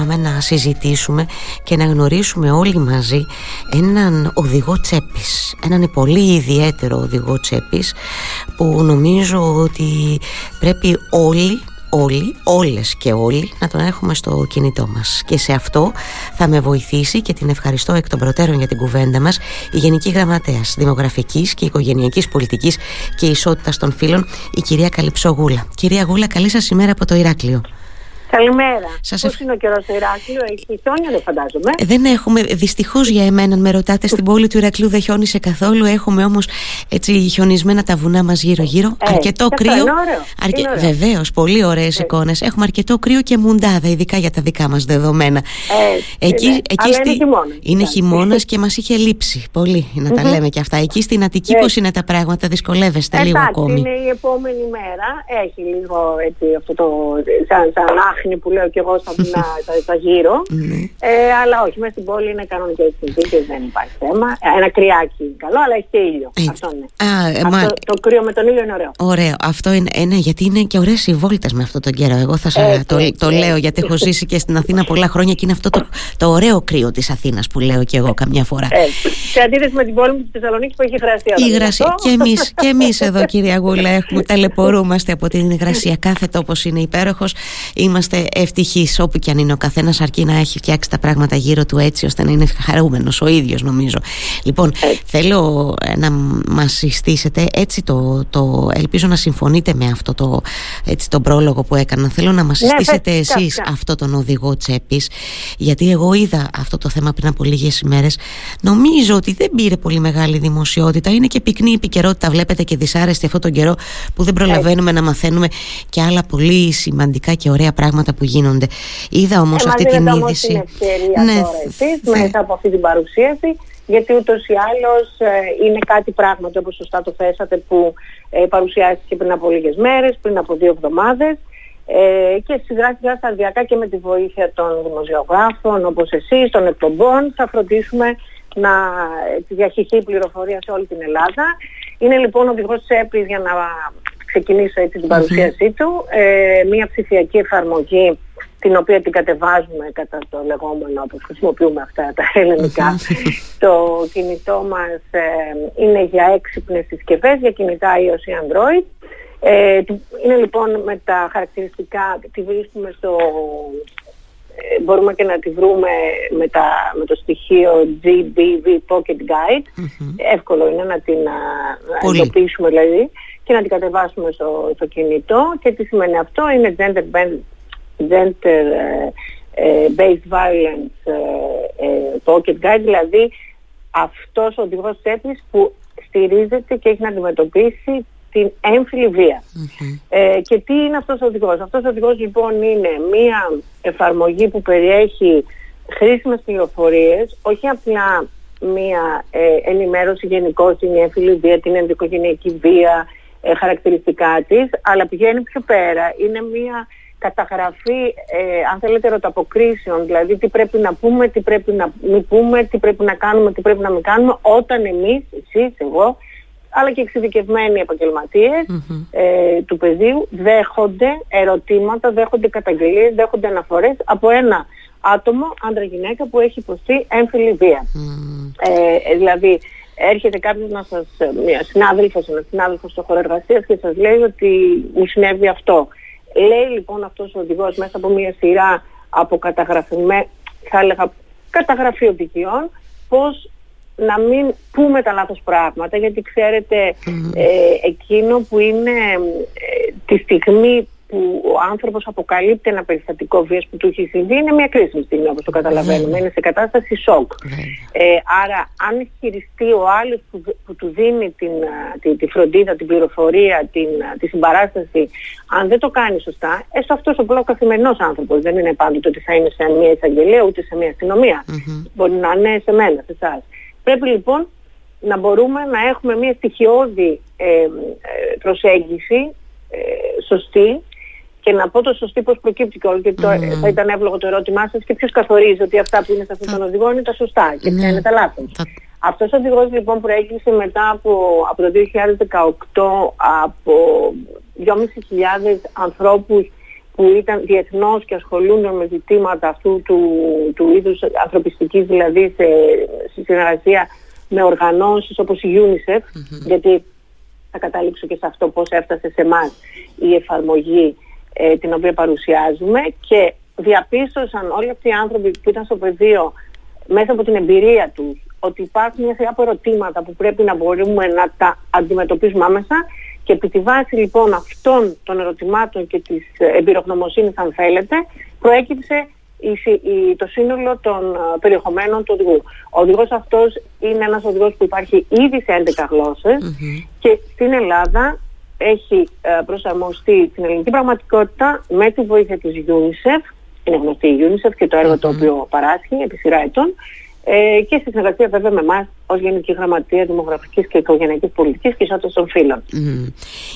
πάμε να συζητήσουμε και να γνωρίσουμε όλοι μαζί έναν οδηγό τσέπης έναν πολύ ιδιαίτερο οδηγό τσέπης που νομίζω ότι πρέπει όλοι όλοι, όλες και όλοι να τον έχουμε στο κινητό μας. Και σε αυτό θα με βοηθήσει και την ευχαριστώ εκ των προτέρων για την κουβέντα μας η Γενική Γραμματέας Δημογραφικής και Οικογενειακής Πολιτικής και Ισότητας των Φίλων η κυρία Καλυψό Γούλα Κυρία Γούλα καλή σας ημέρα από το Ηράκλειο Καλημέρα. Σας Πώς είναι ο καιρός στο Ηράκλειο, έχει χιόνια δεν φαντάζομαι. Ε, δεν έχουμε, δυστυχώς για εμένα, με ρωτάτε, στην πόλη του Ηρακλείου δεν χιόνισε καθόλου. Έχουμε όμως έτσι χιονισμένα τα βουνά μας γύρω-γύρω. Ε, αρκετό κρύο. Αρκε... Βεβαίως, πολύ ωραίες ε. εικόνες. Έχουμε αρκετό κρύο και μουντάδα, ειδικά για τα δικά μας δεδομένα. Ε, εκεί, ναι. εκεί στη... είναι χειμώνας. Είναι χειμώνας και μας είχε λείψει πολύ να τα λέμε και αυτά. Εκεί στην Αττική, πώς είναι τα πράγματα, δυσκολεύεστε λίγο ακόμη; Είναι η επόμενη μέρα. Έχει λίγο έτσι αυτό το. σαν, σαν που λέω και εγώ στα, στα, στα γύρω. Ναι. ε, αλλά όχι, μέσα στην πόλη είναι κανονικέ συνθήκε, δεν υπάρχει θέμα. Ένα κρυάκι είναι καλό, αλλά έχει και ήλιο. Αυτό είναι. Α, ε, αυτό, μα... Το κρύο με τον ήλιο είναι ωραίο. Ωραίο. Αυτό είναι ένα, γιατί είναι και ωραίες οι βόλτες με αυτό τον καιρό. Εγώ θα σα το, το λέω γιατί έχω ζήσει και στην Αθήνα πολλά χρόνια και είναι αυτό το, το ωραίο κρύο της Αθήνας που λέω και εγώ καμιά φορά. Ε, σε αντίθεση με την πόλη μου τη Θεσσαλονίκη που έχει γρασία. Η γρασία. Και εμείς και εμείς εδώ, κυρία Γούλα, έχουμε ταλαιπωρούμαστε από την υγρασία. Κάθε τόπο είναι υπέροχος. Είμαστε ευτυχείς όπου και αν είναι ο καθένας, αρκεί να έχει φτιάξει τα πράγματα γύρω του έτσι ώστε να είναι χαρούμενος ο ίδιος, νομίζω. Λοιπόν, θέλω ε, να μας συστήσετε έτσι το, το. Ελπίζω να συμφωνείτε με αυτό το, έτσι, τον πρόλογο που έκανα. Θέλω να μας ναι, συστήσετε εσείς αυτό τον οδηγό τσέπης, γιατί εγώ είδα αυτό το θέμα πριν από λίγες ημέρες. Νομίζω ότι δεν πήρε πολύ μεγάλη δημοσιότητα. Είναι και πυκνή επικαιρότητα, βλέπετε και δυσάρεστη αυτόν τον καιρό που δεν προλαβαίνουμε να μαθαίνουμε και άλλα πολύ σημαντικά και ωραία πράγματα που γίνονται. Είδα όμως αυτή την είδηση. Την ευκαιρία ναι, τώρα εσείς, μέσα από αυτή την παρουσίαση γιατί ούτως ή άλλως ε, είναι κάτι πράγματι όπως σωστά το θέσατε που ε, παρουσιάστηκε πριν από λίγες μέρες, πριν από δύο εβδομάδες. Ε, και σιγά σιγά σταδιακά και με τη βοήθεια των δημοσιογράφων όπως εσείς, των εκπομπών θα φροντίσουμε να διαχειριστεί η πληροφορία σε όλη την Ελλάδα. Είναι λοιπόν ο οδηγός της για να ξεκινήσω έτσι την παρουσίασή του, ε, μια ψηφιακή εφαρμογή την οποία την κατεβάζουμε κατά το λεγόμενο, όπως χρησιμοποιούμε αυτά τα ελληνικά. το κινητό μας ε, είναι για έξυπνες συσκευές, για κινητά iOS ή Android. Ε, είναι λοιπόν με τα χαρακτηριστικά, τη βρίσκουμε στο... Ε, μπορούμε και να τη βρούμε με, τα, με το στοιχείο GBV Pocket Guide. Εύκολο είναι να την να εντοπίσουμε δηλαδή και να την κατεβάσουμε στο, στο κινητό. Και τι σημαίνει αυτό, είναι gender Gender ε, ε, Based Violence ε, Pocket Guide, δηλαδή αυτός ο οδηγός θέτης που στηρίζεται και έχει να αντιμετωπίσει την έμφυλη και τι είναι αυτός ο οδηγός. Αυτός ο οδηγός λοιπόν είναι μία εφαρμογή που περιέχει χρήσιμες πληροφορίες, όχι απλά μία ενημέρωση γενικώς στην έμφυλη βία, την ενδοικογενειακή βία, χαρακτηριστικά της, αλλά πηγαίνει πιο πέρα. Είναι μία καταγραφή, ε, αν θέλετε, ρωταποκρίσεων, δηλαδή τι πρέπει να πούμε, τι πρέπει να μην πούμε, τι πρέπει να κάνουμε, τι πρέπει να μην κάνουμε, όταν εμείς, εσείς, εγώ, αλλά και εξειδικευμένοι ε, του πεδίου δέχονται ερωτήματα, δέχονται καταγγελίες, δέχονται αναφορές από ένα άτομο, άντρα-γυναίκα, που έχει υποστεί έμφυλη βία. Ε, δηλαδή, έρχεται κάποιος να σας, μια συνάδελφος, ένας συνάδελφος στο χώρο εργασίας και σας λέει ότι μου συνέβη αυτό. Λέει λοιπόν αυτός ο οδηγός μέσα από μια σειρά από καταγραφημέ, θα έλεγα καταγραφή οδηγιών, πώς να μην πούμε τα λάθος πράγματα, γιατί ε, εκείνο που είναι ε, τη στιγμή που ο άνθρωπος αποκαλύπτει ένα περιστατικό βίας που του έχει συμβεί είναι μια κρίσιμη στιγμή όπως το καταλαβαίνουμε. Είναι σε κατάσταση σοκ. Ε, άρα αν χειριστεί ο άλλος που, που του δίνει την, τη, τη φροντίδα, την πληροφορία, την, τη συμπαράσταση, αν δεν το κάνει σωστά, έστω αυτός ο πλέον καθημερινός άνθρωπος δεν είναι πάντοτε ότι θα είναι σε μια εισαγγελία ούτε σε μια αστυνομία. Μπορεί να είναι σε μένα, σε εσάς. Πρέπει λοιπόν να μπορούμε να έχουμε μια στοιχειώδη ε, ε προσέγγιση ε, σωστή και να πω το σωστή πώς προκύπτει και όλο, γιατί mm. θα ήταν εύλογο το ερώτημά σας και ποιος καθορίζει ότι αυτά που είναι σε αυτόν τον οδηγό είναι τα σωστά και ποια είναι τα λάθη. Αυτός ο οδηγός λοιπόν προέκυψε μετά από, από το 2018 από 2.500 ανθρώπους που ήταν διεθνώς και ασχολούνται με ζητήματα αυτού του, του είδους ανθρωπιστικής δηλαδή σε, σε συνεργασία με οργανώσεις όπως η UNICEF γιατί θα καταλήξω και σε αυτό πώς έφτασε σε εμάς η εφαρμογή ε, την οποία παρουσιάζουμε και διαπίστωσαν όλοι αυτοί οι άνθρωποι που ήταν στο πεδίο μέσα από την εμπειρία τους ότι υπάρχουν μια σειρά από ερωτήματα που πρέπει να μπορούμε να τα αντιμετωπίσουμε άμεσα και επί τη βάση λοιπόν αυτών των ερωτημάτων και της εμπειρογνωμοσύνης αν θέλετε προέκυψε το σύνολο των περιεχομένων του οδηγού. Ο οδηγός αυτός είναι ένας οδηγός που υπάρχει ήδη σε 11 γλωσσες και στην Ελλάδα έχει προσαρμοστεί στην ελληνική πραγματικότητα με τη βοήθεια της UNICEF, είναι γνωστή η UNICEF και το έργο το οποίο παράσχει επί σειρά ετών ε, και στη συνεργασία βέβαια με εμάς ως Γενική Γραμματεία Δημογραφικής και Οικογενειακής Πολιτικής και Ισότητας των Φύλων. Mm.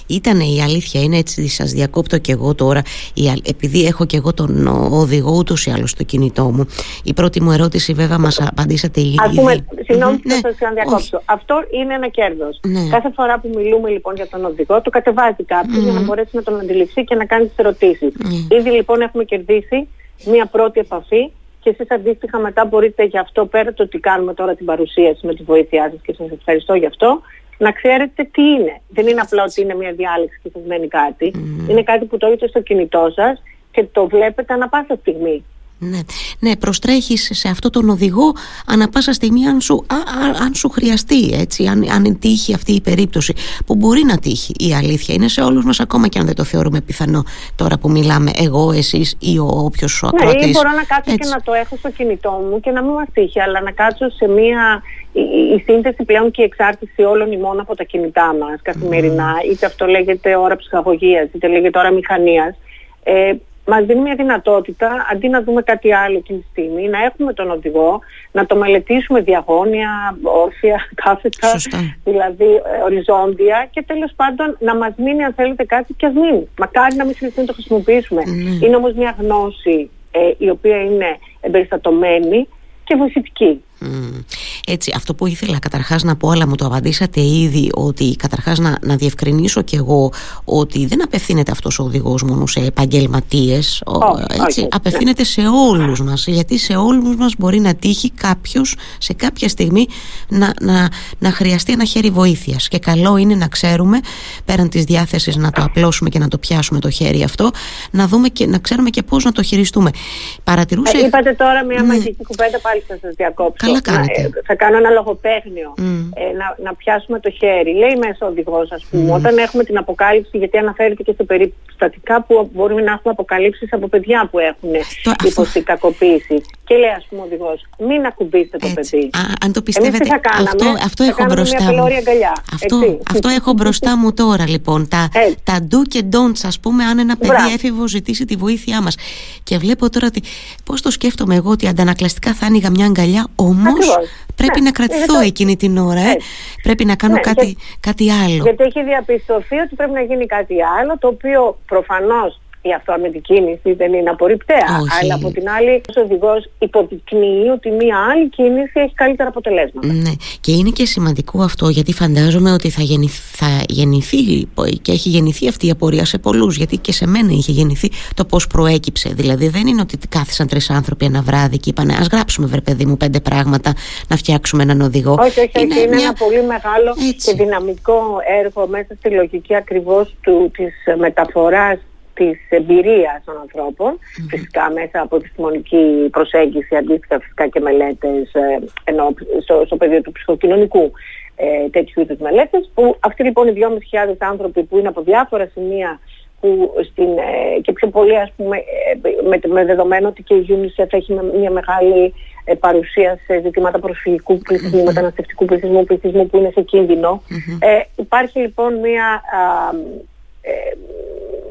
Ήταν η αλήθεια, είναι έτσι, σας διακόπτω και εγώ τώρα, η, επειδή έχω και εγώ τον οδηγό ούτως ή άλλως στο κινητό μου. Η πρώτη μου ερώτηση, βέβαια, μας απαντήσατε ήδη. Α πούμε, συγγνώμη που ναι, θα σας διακόψω. Αυτό είναι ένα κέρδος. Ναι. Κάθε φορά που μιλούμε λοιπόν για τον οδηγό, το κατεβάζει κάποιος για να μπορέσει να τον αντιληφθεί και να κάνει τις ερωτήσεις. Ήδη λοιπόν έχουμε κερδίσει μία πρώτη επαφή και εσείς αντίστοιχα μετά μπορείτε γι' αυτό πέρα το ότι κάνουμε τώρα την παρουσίαση με τη βοήθειά σας και σας ευχαριστώ γι' αυτό να ξέρετε τι είναι. Δεν είναι απλά ότι είναι μια διάλεξη και σας μένει κάτι. Είναι κάτι που το έχετε στο κινητό σας και το βλέπετε ανα πάσα στιγμή. Ναι, ναι προστρέχεις σε αυτό τον οδηγό ανα πάσα στιγμή αν σου, αν σου χρειαστεί έτσι, αν, αν τύχει αυτή η περίπτωση που μπορεί να τύχει η αλήθεια είναι σε όλους μας ακόμα και αν δεν το θεωρούμε πιθανό τώρα που μιλάμε εγώ, εσείς ή ο όποιος σου ακροατής. Ναι, ή μπορώ να κάτσω και να το έχω στο κινητό μου και να μην μας τύχει αλλά να κάτσω σε μια η, η σύνθεση πλέον και η εξάρτηση όλων ημών από τα κινητά μας καθημερινά mm. είτε αυτό λέγεται ώρα ψυχαγωγίας είτε λέγεται ώρα μηχανίας ε, Μας δίνει μια δυνατότητα, αντί να δούμε κάτι άλλο την τη στιγμή, να έχουμε τον οδηγό, να το μελετήσουμε διαγώνια, όρθια, κάθετα, δηλαδή ε, οριζόντια και τέλος πάντων να μας μείνει αν θέλετε κάτι και ας μείνει. Μακάρι να μην χρειαστεί να το χρησιμοποιήσουμε. Ναι. Είναι όμως μια γνώση ε, η οποία είναι εμπεριστατωμένη και βοηθητική. Έτσι, αυτό που ήθελα καταρχάς να πω, αλλά μου το απαντήσατε ήδη, ότι καταρχάς να, να διευκρινίσω κι εγώ ότι δεν απευθύνεται αυτός ο οδηγός μόνο σε επαγγελματίες, έτσι, ναι. απευθύνεται σε όλους μας, γιατί σε όλους μας μπορεί να τύχει κάποιος σε κάποια στιγμή να, να, να χρειαστεί ένα χέρι βοήθειας και καλό είναι να ξέρουμε, πέραν της διάθεσης να το απλώσουμε και να το πιάσουμε το χέρι αυτό, να δούμε και να ξέρουμε και πώς να το χειριστούμε. Παρατηρούσε... Ε, είπατε τώρα μια mm. μαγική κουβέντα πάλι θα σας διακόψω. Καλά ε, θα κάνω ένα λογοπαίγνιο. Ε, να, να πιάσουμε το χέρι. Λέει μέσα ο οδηγός, ας πούμε, όταν έχουμε την αποκάλυψη, γιατί αναφέρεται και σε περιστατικά που μπορούμε να έχουμε αποκαλύψεις από παιδιά που έχουν υποστεί κακοποίηση. Και λέει, ας πούμε, ο οδηγός, μην ακουμπήσετε το παιδί. Α, αν το πιστεύετε, θα κάναμε, αυτό, αυτό θα έχω μπροστά μια μου. Αγκαλιά, αυτό, αυτό έχω μπροστά μου τώρα, λοιπόν. Τα, τα do και don'ts, ας πούμε, αν ένα παιδί έφηβος ζητήσει τη βοήθειά μας. Και βλέπω τώρα ότι πώς το σκέφτομαι εγώ ότι αντανακλαστικά θα άνοιγα μια αγκαλιά, όμως πρέπει ναι, να κρατηθώ εκείνη την ώρα. Ε. Πρέπει να κάνω ναι, κάτι, κάτι άλλο. Γιατί έχει διαπιστωθεί ότι πρέπει να γίνει κάτι άλλο, το οποίο προφανώς η αυτοαμετική κίνηση δεν είναι απορριπταία. Αλλά από την άλλη, ο οδηγός υποδεικνύει ότι μία άλλη κίνηση έχει καλύτερα αποτελέσματα. Ναι. Και είναι και σημαντικό αυτό, γιατί φαντάζομαι ότι θα, γεννηθ, θα γεννηθεί και έχει γεννηθεί αυτή η απορία σε πολλούς. Γιατί και σε μένα είχε γεννηθεί το πώς προέκυψε. Δηλαδή, δεν είναι ότι κάθισαν τρεις άνθρωποι ένα βράδυ και είπαν Α γράψουμε, βρε παιδί μου, πέντε πράγματα να φτιάξουμε έναν οδηγό. Όχι, όχι, είναι, είναι ένα πολύ μεγάλο Έτσι. και δυναμικό έργο μέσα στη λογική ακριβώς της μεταφοράς της εμπειρίας των ανθρώπων, φυσικά μέσα από επιστημονική προσέγγιση, αντίστοιχα φυσικά και μελέτες ε, ενώ, στο, στο πεδίο του ψυχοκοινωνικού ε, τέτοιου είδους μελέτες, που αυτοί λοιπόν οι 2.500 άνθρωποι που είναι από διάφορα σημεία που στην, ε, και πιο πολύ ας πούμε ε, με, με δεδομένο ότι και η UNICEF έχει μια μεγάλη ε, παρουσία σε ζητήματα προσφυγικού πληθυσμού, mm-hmm. μεταναστευτικού πληθυσμού, πληθυσμού που είναι σε κίνδυνο. Ε, υπάρχει λοιπόν μια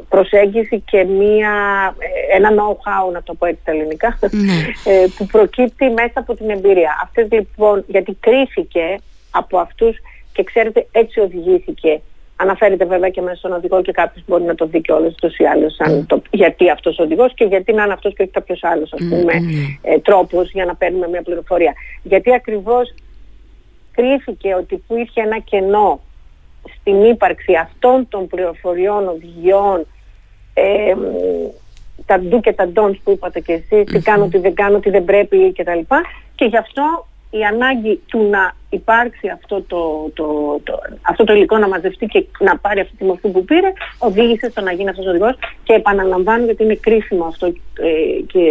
προσέγγιση και μία, ε, ένα know-how, να το πω έτσι στα ελληνικά, ναι. ε, που προκύπτει μέσα από την εμπειρία. Αυτές λοιπόν, γιατί κρίθηκε από αυτούς και ξέρετε έτσι οδηγήθηκε Αναφέρεται βέβαια και μέσα στον οδηγό και κάποιος μπορεί να το δει κιόλας τόσο ή άλλως το, γιατί αυτός ο οδηγός και γιατί να είναι αυτός και όχι κάποιος άλλος, ας πούμε, mm. ε, τρόπος για να παίρνουμε μια πληροφορία. Γιατί ακριβώς κρίθηκε ότι που είχε ένα κενό στην ύπαρξη αυτών των πληροφοριών, οδηγιών, ε, τα ντου και τα ντόντς που είπατε και εσείς, τι κάνω, τι δεν κάνω, τι δεν πρέπει κτλ. Και γι' αυτό η ανάγκη του να υπάρξει αυτό το, το, το, αυτό το υλικό να μαζευτεί και να πάρει αυτή τη μορφή που πήρε, οδήγησε στο να γίνει αυτός ο οδηγός και επαναλαμβάνω γιατί είναι κρίσιμο αυτό ε, και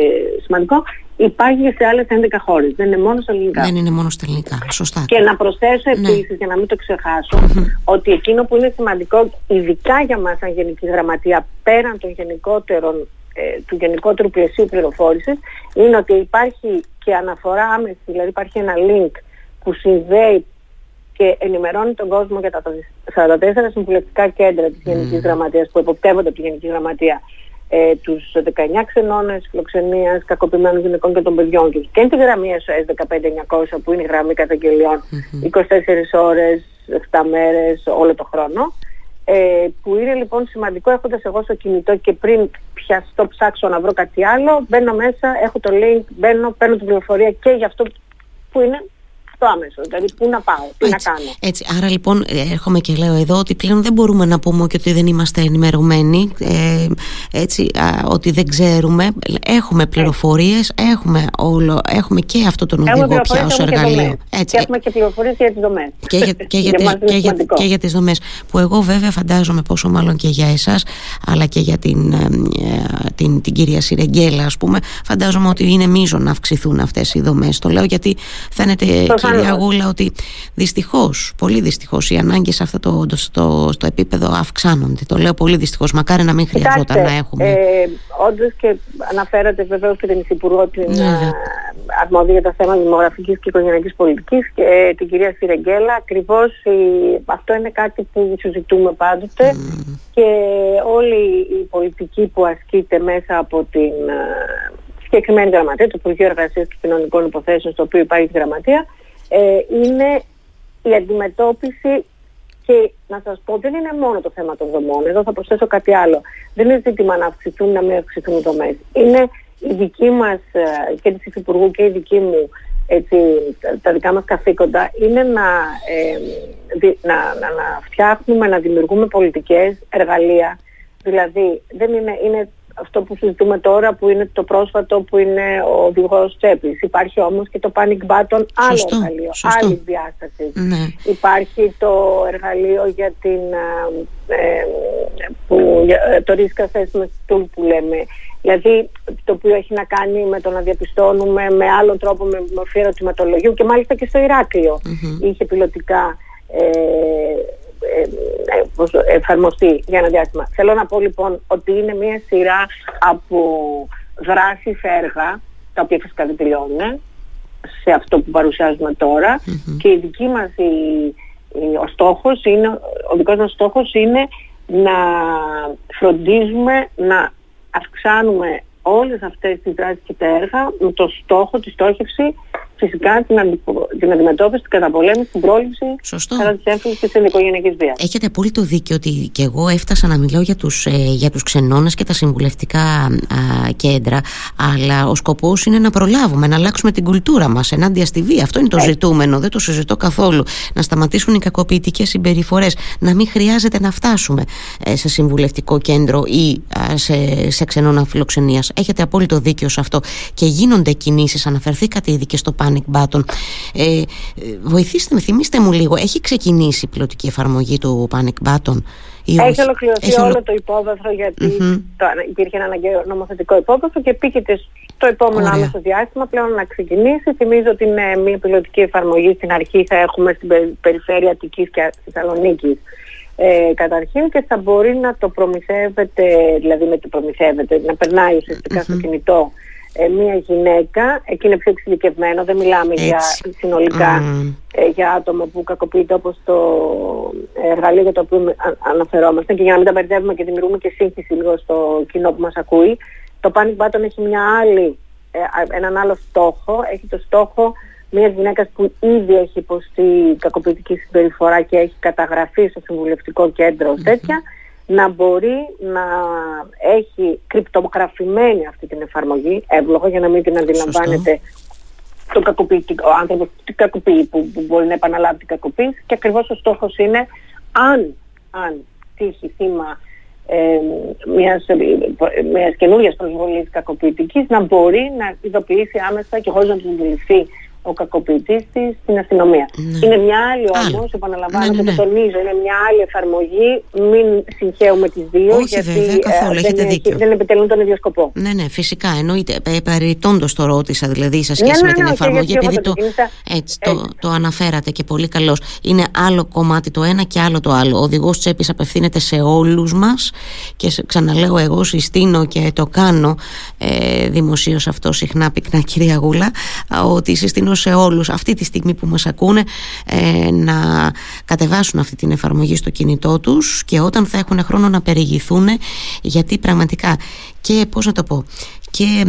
σημαντικό, υπάρχει και σε άλλες 11 χώρες, δεν είναι μόνο στα ελληνικά. Δεν είναι μόνο στα ελληνικά, σωστά. Και να προσθέσω ναι. επίσης, για να μην το ξεχάσω, ότι εκείνο που είναι σημαντικό, ειδικά για μας σαν Γενική Γραμματεία, πέραν των γενικότερων ε, του γενικότερου πλαισίου πληροφόρησης είναι ότι υπάρχει και αναφορά άμεση, δηλαδή υπάρχει ένα link που συνδέει και ενημερώνει τον κόσμο για τα 44 συμβουλευτικά κέντρα της Γενικής Γραμματείας που εποπτεύονται από τη Γενική Γραμματεία ε, τους 19 ξενώνες φιλοξενίας κακοποιημένων γυναικών και των παιδιών τους. Και τη γραμμή SOS 15900 που είναι η γραμμή καταγγελιών 24 ώρες, 7 μέρες, όλο το χρόνο ε, που είναι λοιπόν σημαντικό έχοντας εγώ στο κινητό και πριν πιαστώ ψάξω να βρω κάτι άλλο μπαίνω μέσα, έχω το link, μπαίνω, παίρνω την πληροφορία και για αυτό που είναι το άμεσο. Δηλαδή, πού να πάω, τι έτσι, να κάνω. Έτσι. Άρα, λοιπόν, ε, έρχομαι και λέω εδώ ότι πλέον δεν μπορούμε να πούμε και ότι δεν είμαστε ενημερωμένοι. Ε, έτσι, ότι δεν ξέρουμε. Έχουμε πληροφορίες, έχουμε, όλο, έχουμε και αυτό τον οδηγό πια ως εργαλείο. Έτσι. Και έχουμε και πληροφορίες για τις δομές. Και για, και για, για, και για, και για τις δομές. Που εγώ βέβαια φαντάζομαι πόσο μάλλον και για εσάς, αλλά και για την, ε, την, την κυρία Σιρεγγέλα, ας πούμε, φαντάζομαι ότι είναι μείζον να αυξηθούν αυτές οι δομές. Το λέω γιατί φαίνεται κυρία Γούλα ότι δυστυχώς, πολύ δυστυχώς, οι ανάγκες σε αυτό το, στο, στο επίπεδο αυξάνονται. Το λέω πολύ δυστυχώς. Μακάρι να μην χρειαζόταν να έχουμε. Ε, Όντως και αναφέρατε βεβαίως και την Υφυπουργό την ναι, ναι. αρμόδια για τα θέματα δημογραφικής και οικογενειακής πολιτικής και ε, την κυρία Σιρεγγέλα. Ακριβώς αυτό είναι κάτι που συζητούμε πάντοτε mm. και όλη η πολιτική που ασκείται μέσα από την ε, συγκεκριμένη γραμματεία, το Υπουργείο Εργασίας και Κοινωνικών Υποθέσεων, στο οποίο υπάρχει γραμματεία, ε, είναι η αντιμετώπιση και να σας πω δεν είναι μόνο το θέμα των δομών, εδώ θα προσθέσω κάτι άλλο. Δεν είναι ζήτημα να αυξηθούν, να μην αυξηθούν οι δομές. Είναι η δική μας ε, και της Υφυπουργού και η δική μου έτσι, τα δικά μας καθήκοντα είναι να, ε, να, να, να φτιάχνουμε, να δημιουργούμε πολιτικές εργαλεία. Δηλαδή δεν είναι, είναι αυτό που συζητούμε τώρα που είναι το πρόσφατο που είναι ο οδηγός τσέπης. Υπάρχει όμως και το panic button άλλο σωστό, εργαλείο, άλλη διάσταση. Ναι. Υπάρχει το εργαλείο για την, ε, που, για, το risk assessment tool που λέμε. Δηλαδή το οποίο έχει να κάνει με το να διαπιστώνουμε με άλλον τρόπο με μορφή ερωτηματολογίου και μάλιστα και στο Ηράκλειο είχε πιλωτικά ε, ε, ε, εφαρμοστεί για ένα διάστημα. Θέλω να πω λοιπόν ότι είναι μια σειρά από δράσεις έργα τα οποία φυσικά δεν τελειώνουν σε αυτό που παρουσιάζουμε και η δική μας ο στόχος είναι, ο δικός μας στόχος είναι να φροντίζουμε να αυξάνουμε όλες αυτές τις δράσεις και τα έργα με το στόχο, τη στόχευση φυσικά την, αντιπο... την αντιμετώπιση, την καταπολέμηση, την πρόληψη Σωστό. κατά της έμφυλης και της ενδοικογενειακής βίας. Έχετε απόλυτο δίκιο ότι και εγώ έφτασα να μιλάω για τους, ε, για τους ξενώνες και τα συμβουλευτικά α, κέντρα αλλά ο σκοπός είναι να προλάβουμε, να αλλάξουμε την κουλτούρα μας ενάντια στη βία. Αυτό είναι το ζητούμενο, δεν το συζητώ καθόλου. Να σταματήσουν οι κακοποιητικές συμπεριφορές, να μην χρειάζεται να φτάσουμε ε, σε συμβουλευτικό κέντρο ή σε, σε ξενώνα φιλοξενίας. Έχετε απόλυτο δίκιο σε αυτό και γίνονται κινήσεις, αναφερθήκατε ήδη και στο panic button. Ε, βοηθήστε με, θυμίστε μου λίγο, έχει ξεκινήσει η πιλωτική εφαρμογή του panic button. Ή έχει όχι; ολοκληρωθεί έχει όλο το υπόβαθρο γιατί mm-hmm. το, υπήρχε ένα αναγκαίο νομοθετικό υπόβαθρο και πήγεται στο επόμενο Ωραία. άμεσο διάστημα πλέον να ξεκινήσει. Θυμίζω ότι είναι μια πιλωτική εφαρμογή στην αρχή θα έχουμε στην περιφέρεια Αττικής και Θεσσαλονίκης ε, καταρχήν και θα μπορεί να το προμηθεύεται, δηλαδή με το προμηθεύεται, να περνάει ουσιαστικά στο κινητό ε, μία γυναίκα, εκεί είναι πιο εξειδικευμένο, δεν μιλάμε για συνολικά ε, για άτομα που κακοποιείται όπως το εργαλείο για το οποίο αναφερόμαστε. Και για να μην τα μπερδεύουμε και δημιουργούμε και σύγχυση λίγο στο κοινό που μας ακούει. Το Panic Button έχει μια άλλη, ε, έναν άλλο στόχο, έχει το στόχο μιας γυναίκας που ήδη έχει υποστεί κακοποιητική συμπεριφορά και έχει καταγραφεί στο συμβουλευτικό κέντρο τέτοια, να μπορεί να έχει κρυπτογραφημένη αυτή την εφαρμογή, εύλογο για να μην την αντιλαμβάνεται το κακοποιητικό, ο άνθρωπος που, κακοποιεί, που, που μπορεί να επαναλάβει την κακοποίηση. Και ακριβώς ο στόχος είναι αν, αν τύχει θύμα ε, μιας, μιας καινούργιας προσβολής κακοποιητικής να μπορεί να ειδοποιήσει άμεσα και χωρίς να του δηληθεί ο κακοποιητής της στην αστυνομία. Ναι. Είναι μια άλλη όμως, επαναλαμβάνω ναι, ναι, ναι. και το τονίζω, είναι μια άλλη εφαρμογή. Μην συγχαίουμε τις δύο. Όχι, γιατί βέβαια, καθόλου, ε, δεν, δίκιο. δεν επιτελούν τον ίδιο σκοπό. Ναι, ναι, φυσικά. Εννοείται. Ε, Παρητώντω το ρώτησα, δηλαδή, σε σχέση με την εφαρμογή, επειδή το, έτσι, το, το αναφέρατε και πολύ καλώς. Είναι άλλο κομμάτι το ένα και άλλο το άλλο. Ο οδηγός τσέπης απευθύνεται σε όλους μας και ξαναλέω, εγώ συστήνω και το κάνω ε, δημοσίως αυτό συχνά πυκνά, κυρία Γούλα, ότι συστήνω σε όλους αυτή τη στιγμή που μας ακούνε ε, να κατεβάσουν αυτή την εφαρμογή στο κινητό τους και όταν θα έχουν χρόνο να περιηγηθούν γιατί πραγματικά και πώς να το πω και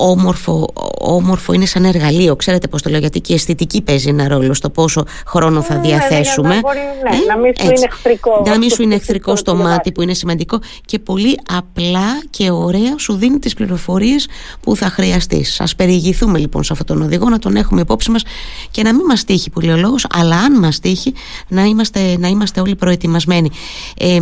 όμορφο, όμορφο είναι σαν εργαλείο. Ξέρετε πώς το λέω, γιατί και η αισθητική παίζει ένα ρόλο στο πόσο χρόνο θα ναι, διαθέσουμε. Ναι, μπορεί, ναι, ε, να μην σου είναι εχθρικό. Να μην σου είναι εχθρικό στο μάτι που είναι σημαντικό και πολύ απλά και ωραία σου δίνει τις πληροφορίες που θα χρειαστείς. Α περιηγηθούμε λοιπόν σε αυτόν τον οδηγό, να τον έχουμε υπόψη μας και να μην μας τύχει που λέει ο λόγος, αλλά αν μας τύχει να είμαστε, να είμαστε όλοι προετοιμασμένοι. Ε,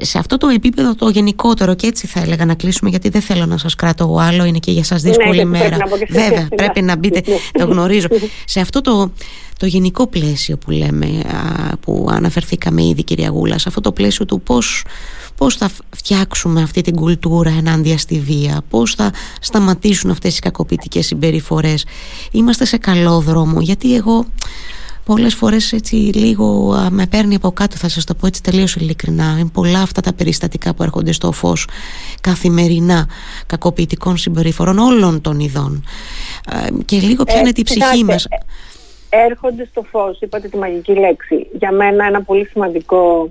σε, αυτό το επίπεδο το γενικότερο και έτσι θα έλεγα να κλείσουμε γιατί δεν θέλω να σας κράτω άλλο είναι και για σας δύσκολη ναι, μέρα. βέβαια πρέπει να μπείτε το γνωρίζω. Σε αυτό το, το γενικό πλαίσιο που λέμε που αναφερθήκαμε ήδη κυρία Γούλα σε αυτό το πλαίσιο του πώς πώς θα φτιάξουμε αυτή την κουλτούρα ενάντια στη βία, πώς θα σταματήσουν αυτές οι κακοποιητικές συμπεριφορές. Είμαστε σε καλό δρόμο, γιατί εγώ πολλές φορές έτσι λίγο με παίρνει από κάτω θα σας το πω έτσι τελείως ειλικρινά. Είναι πολλά αυτά τα περιστατικά που έρχονται στο φως καθημερινά κακοποιητικών συμπεριφορών όλων των ειδών. Και λίγο ποια είναι η ψυχή μας. ε, έρχονται στο φως είπατε τη μαγική λέξη. Για μένα ένα πολύ σημαντικό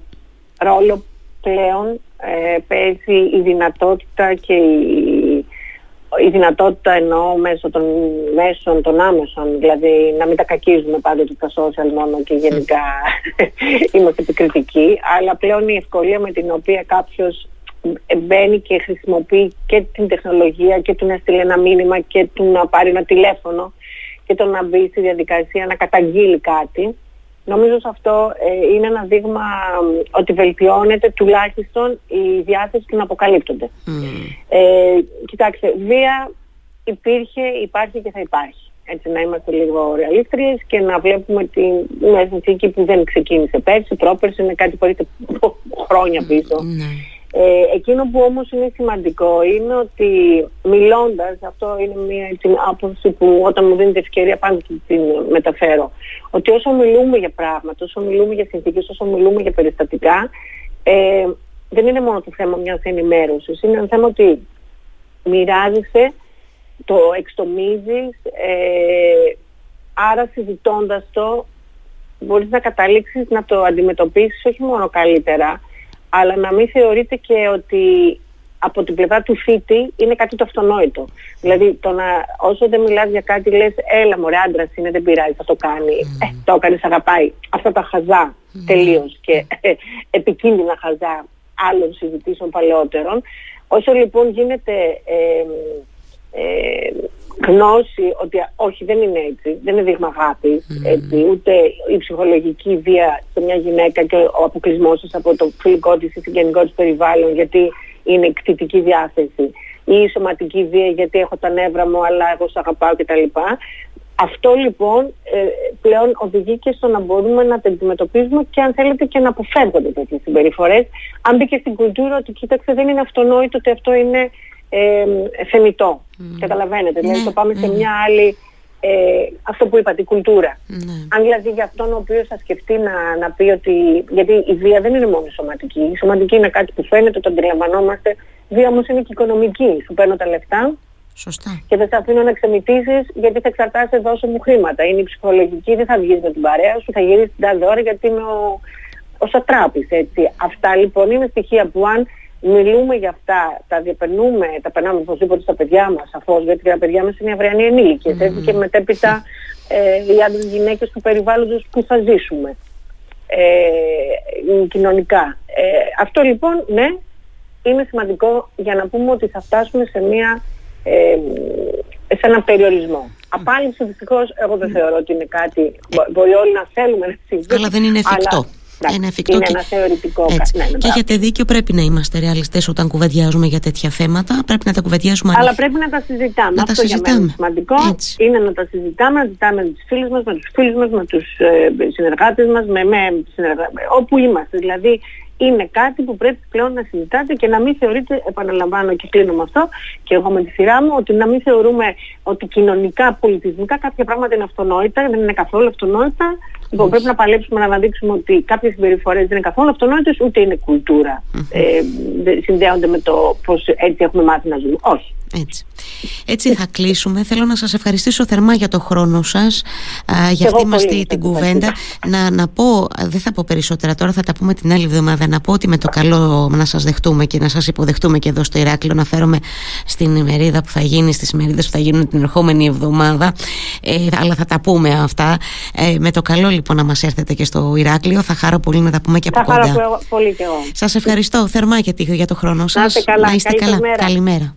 ρόλο πλέον ε, παίζει η δυνατότητα και η η δυνατότητα εννοώ μέσω των μέσων των άμεσων, δηλαδή να μην τα κακίζουμε πάντοτε τα social μόνο και γενικά είμαστε επικριτικοί, αλλά πλέον η ευκολία με την οποία κάποιος μπαίνει και χρησιμοποιεί και την τεχνολογία και του να στείλει ένα μήνυμα και του να πάρει ένα τηλέφωνο και το να μπει στη διαδικασία να καταγγείλει κάτι Νομίζω σε αυτό ε, είναι ένα δείγμα ότι βελτιώνεται τουλάχιστον η διάθεση του να αποκαλύπτονται. Ε, κοιτάξτε, βία υπήρχε, υπάρχει και θα υπάρχει. Έτσι να είμαστε λίγο ρεαλίστριες και να βλέπουμε την μια συνθήκη που δεν ξεκίνησε πέρσι, πρόπερσι, είναι κάτι που έρχεται χρόνια πίσω. Ε, εκείνο που όμως είναι σημαντικό είναι ότι μιλώντας, αυτό είναι μια έτσι, άποψη που όταν μου δίνεται ευκαιρία πάντα την μεταφέρω, ότι όσο μιλούμε για πράγματα, όσο μιλούμε για συνθήκες, όσο μιλούμε για περιστατικά, ε, δεν είναι μόνο το θέμα μιας ενημέρωσης, είναι ένα θέμα ότι μοιράζεσαι, το εξτομίζεις, ε, άρα συζητώντας το μπορείς να καταλήξεις να το αντιμετωπίσεις όχι μόνο καλύτερα, αλλά να μην θεωρείτε και ότι από την πλευρά του θήτη είναι κάτι το αυτονόητο. Δηλαδή, το να, όσο δεν μιλάς για κάτι, λες, έλα μωρέ άντρας είναι, δεν πειράζει, θα το κάνει. Mm. Ε, το έκανε, αγαπάει. Αυτά τα χαζά mm. τελείως και ε, επικίνδυνα χαζά άλλων συζητήσεων παλαιότερων. Όσο λοιπόν γίνεται ε, ε, γνώση ότι όχι δεν είναι έτσι, δεν είναι δείγμα αγάπη, έτσι, ούτε η ψυχολογική βία σε μια γυναίκα και ο αποκλεισμός της από το φιλικό της ή συγγενικό της περιβάλλον γιατί είναι εκτιτική διάθεση ή η σωματική βία γιατί έχω τα νεύρα μου αλλά εγώ σε αγαπάω κτλ. Αυτό λοιπόν ε, πλέον οδηγεί και στο να μπορούμε να τα αντιμετωπίζουμε και αν θέλετε και να αποφεύγονται τέτοιες συμπεριφορές. Αν μπήκε στην κουλτούρα ότι κοίταξε δεν είναι αυτονόητο ότι αυτό είναι ε, θεμητό. Mm. Καταλαβαίνετε. Δηλαδή το πάμε σε μια άλλη, ε, αυτό που είπατε, κουλτούρα. Αν δηλαδή για αυτόν ο οποίος θα σκεφτεί να, να πει ότι, γιατί η βία δεν είναι μόνο σωματική. Η σωματική είναι κάτι που φαίνεται, το αντιλαμβανόμαστε. Η βία όμως είναι και οικονομική. Σου παίρνω τα λεφτά, Σωστά. Και δεν σε αφήνω να ξεμητήσει γιατί θα εξαρτάσαι δώσω μου χρήματα. Είναι η ψυχολογική, δεν θα βγεις με την παρέα σου, θα γυρίσεις την τάδε ώρα γιατί είμαι ο, ο σατράπης, έτσι. Αυτά λοιπόν είναι στοιχεία που αν μιλούμε για αυτά, τα διαπερνούμε, τα περνάμε οπωσδήποτε στα παιδιά μας, σαφώς, γιατί τα παιδιά μας είναι αυριανοί ενήλικες, mm. έτσι και μετέπειτα ε, οι άντρες γυναίκες του περιβάλλοντος που θα ζήσουμε ε, κοινωνικά. Ε, αυτό λοιπόν, ναι, είναι σημαντικό για να πούμε ότι θα φτάσουμε σε μια ε, σε έναν περιορισμό. Απάλληψη δυστυχώς εγώ δεν θεωρώ ότι είναι κάτι. Μπορεί όλοι να θέλουμε να συμβεί. Αλλά δεν είναι εφικτό. Ένα εφικτό είναι και... ένα θεωρητικό Έτσι. Ναι, ναι, και έχετε δίκιο, πρέπει να είμαστε ρεαλιστές όταν κουβεντιάζουμε για τέτοια θέματα. Πρέπει να τα κουβεντιάζουμε Αλλά πρέπει να τα συζητάμε. Να Αυτό τα συζητάμε. για μένα είναι σημαντικό. Έτσι. Είναι να τα συζητάμε, να ζητάμε με τους φίλους μας, με τους φίλους μας, με τους ε, συνεργάτες μας, με, με, συνεργα... όπου είμαστε. Δηλαδή, είναι κάτι που πρέπει πλέον να συζητάτε και να μην θεωρείτε, επαναλαμβάνω και κλείνω με αυτό, και εγώ με τη σειρά μου, ότι να μην θεωρούμε ότι κοινωνικά, πολιτισμικά κάποια πράγματα είναι αυτονόητα, δεν είναι καθόλου αυτονόητα. Λοιπόν, πρέπει να παλέψουμε να αναδείξουμε ότι κάποιες συμπεριφορές δεν είναι καθόλου αυτονόητες, ούτε είναι κουλτούρα. Ε, συνδέονται με το πώς έτσι έχουμε μάθει να ζούμε. Όχι. Έτσι. Έτσι θα κλείσουμε. Θέλω να σας ευχαριστήσω θερμά για το χρόνο σας, α, για αυτή μας την κουβέντα. Να, να πω, δεν θα πω περισσότερα τώρα, θα τα πούμε την άλλη εβδομάδα, να πω ότι με το καλό να σας δεχτούμε και να σας υποδεχτούμε και εδώ στο Ηράκλειο, να φέρουμε στην ημερίδα που θα γίνει, στις ημερίδες που θα γίνουν την ερχόμενη εβδομάδα, ε, αλλά θα τα πούμε αυτά. Ε, με το καλό λοιπόν να μας έρθετε και στο Ηράκλειο, θα χαρώ πολύ να τα πούμε και από κοντά. Θα χαρώ πολύ και εγώ. Σας ευχαριστώ θερμά για, για το χρόνο σας. Να είστε καλά. Να είστε καλά. Καλημέρα.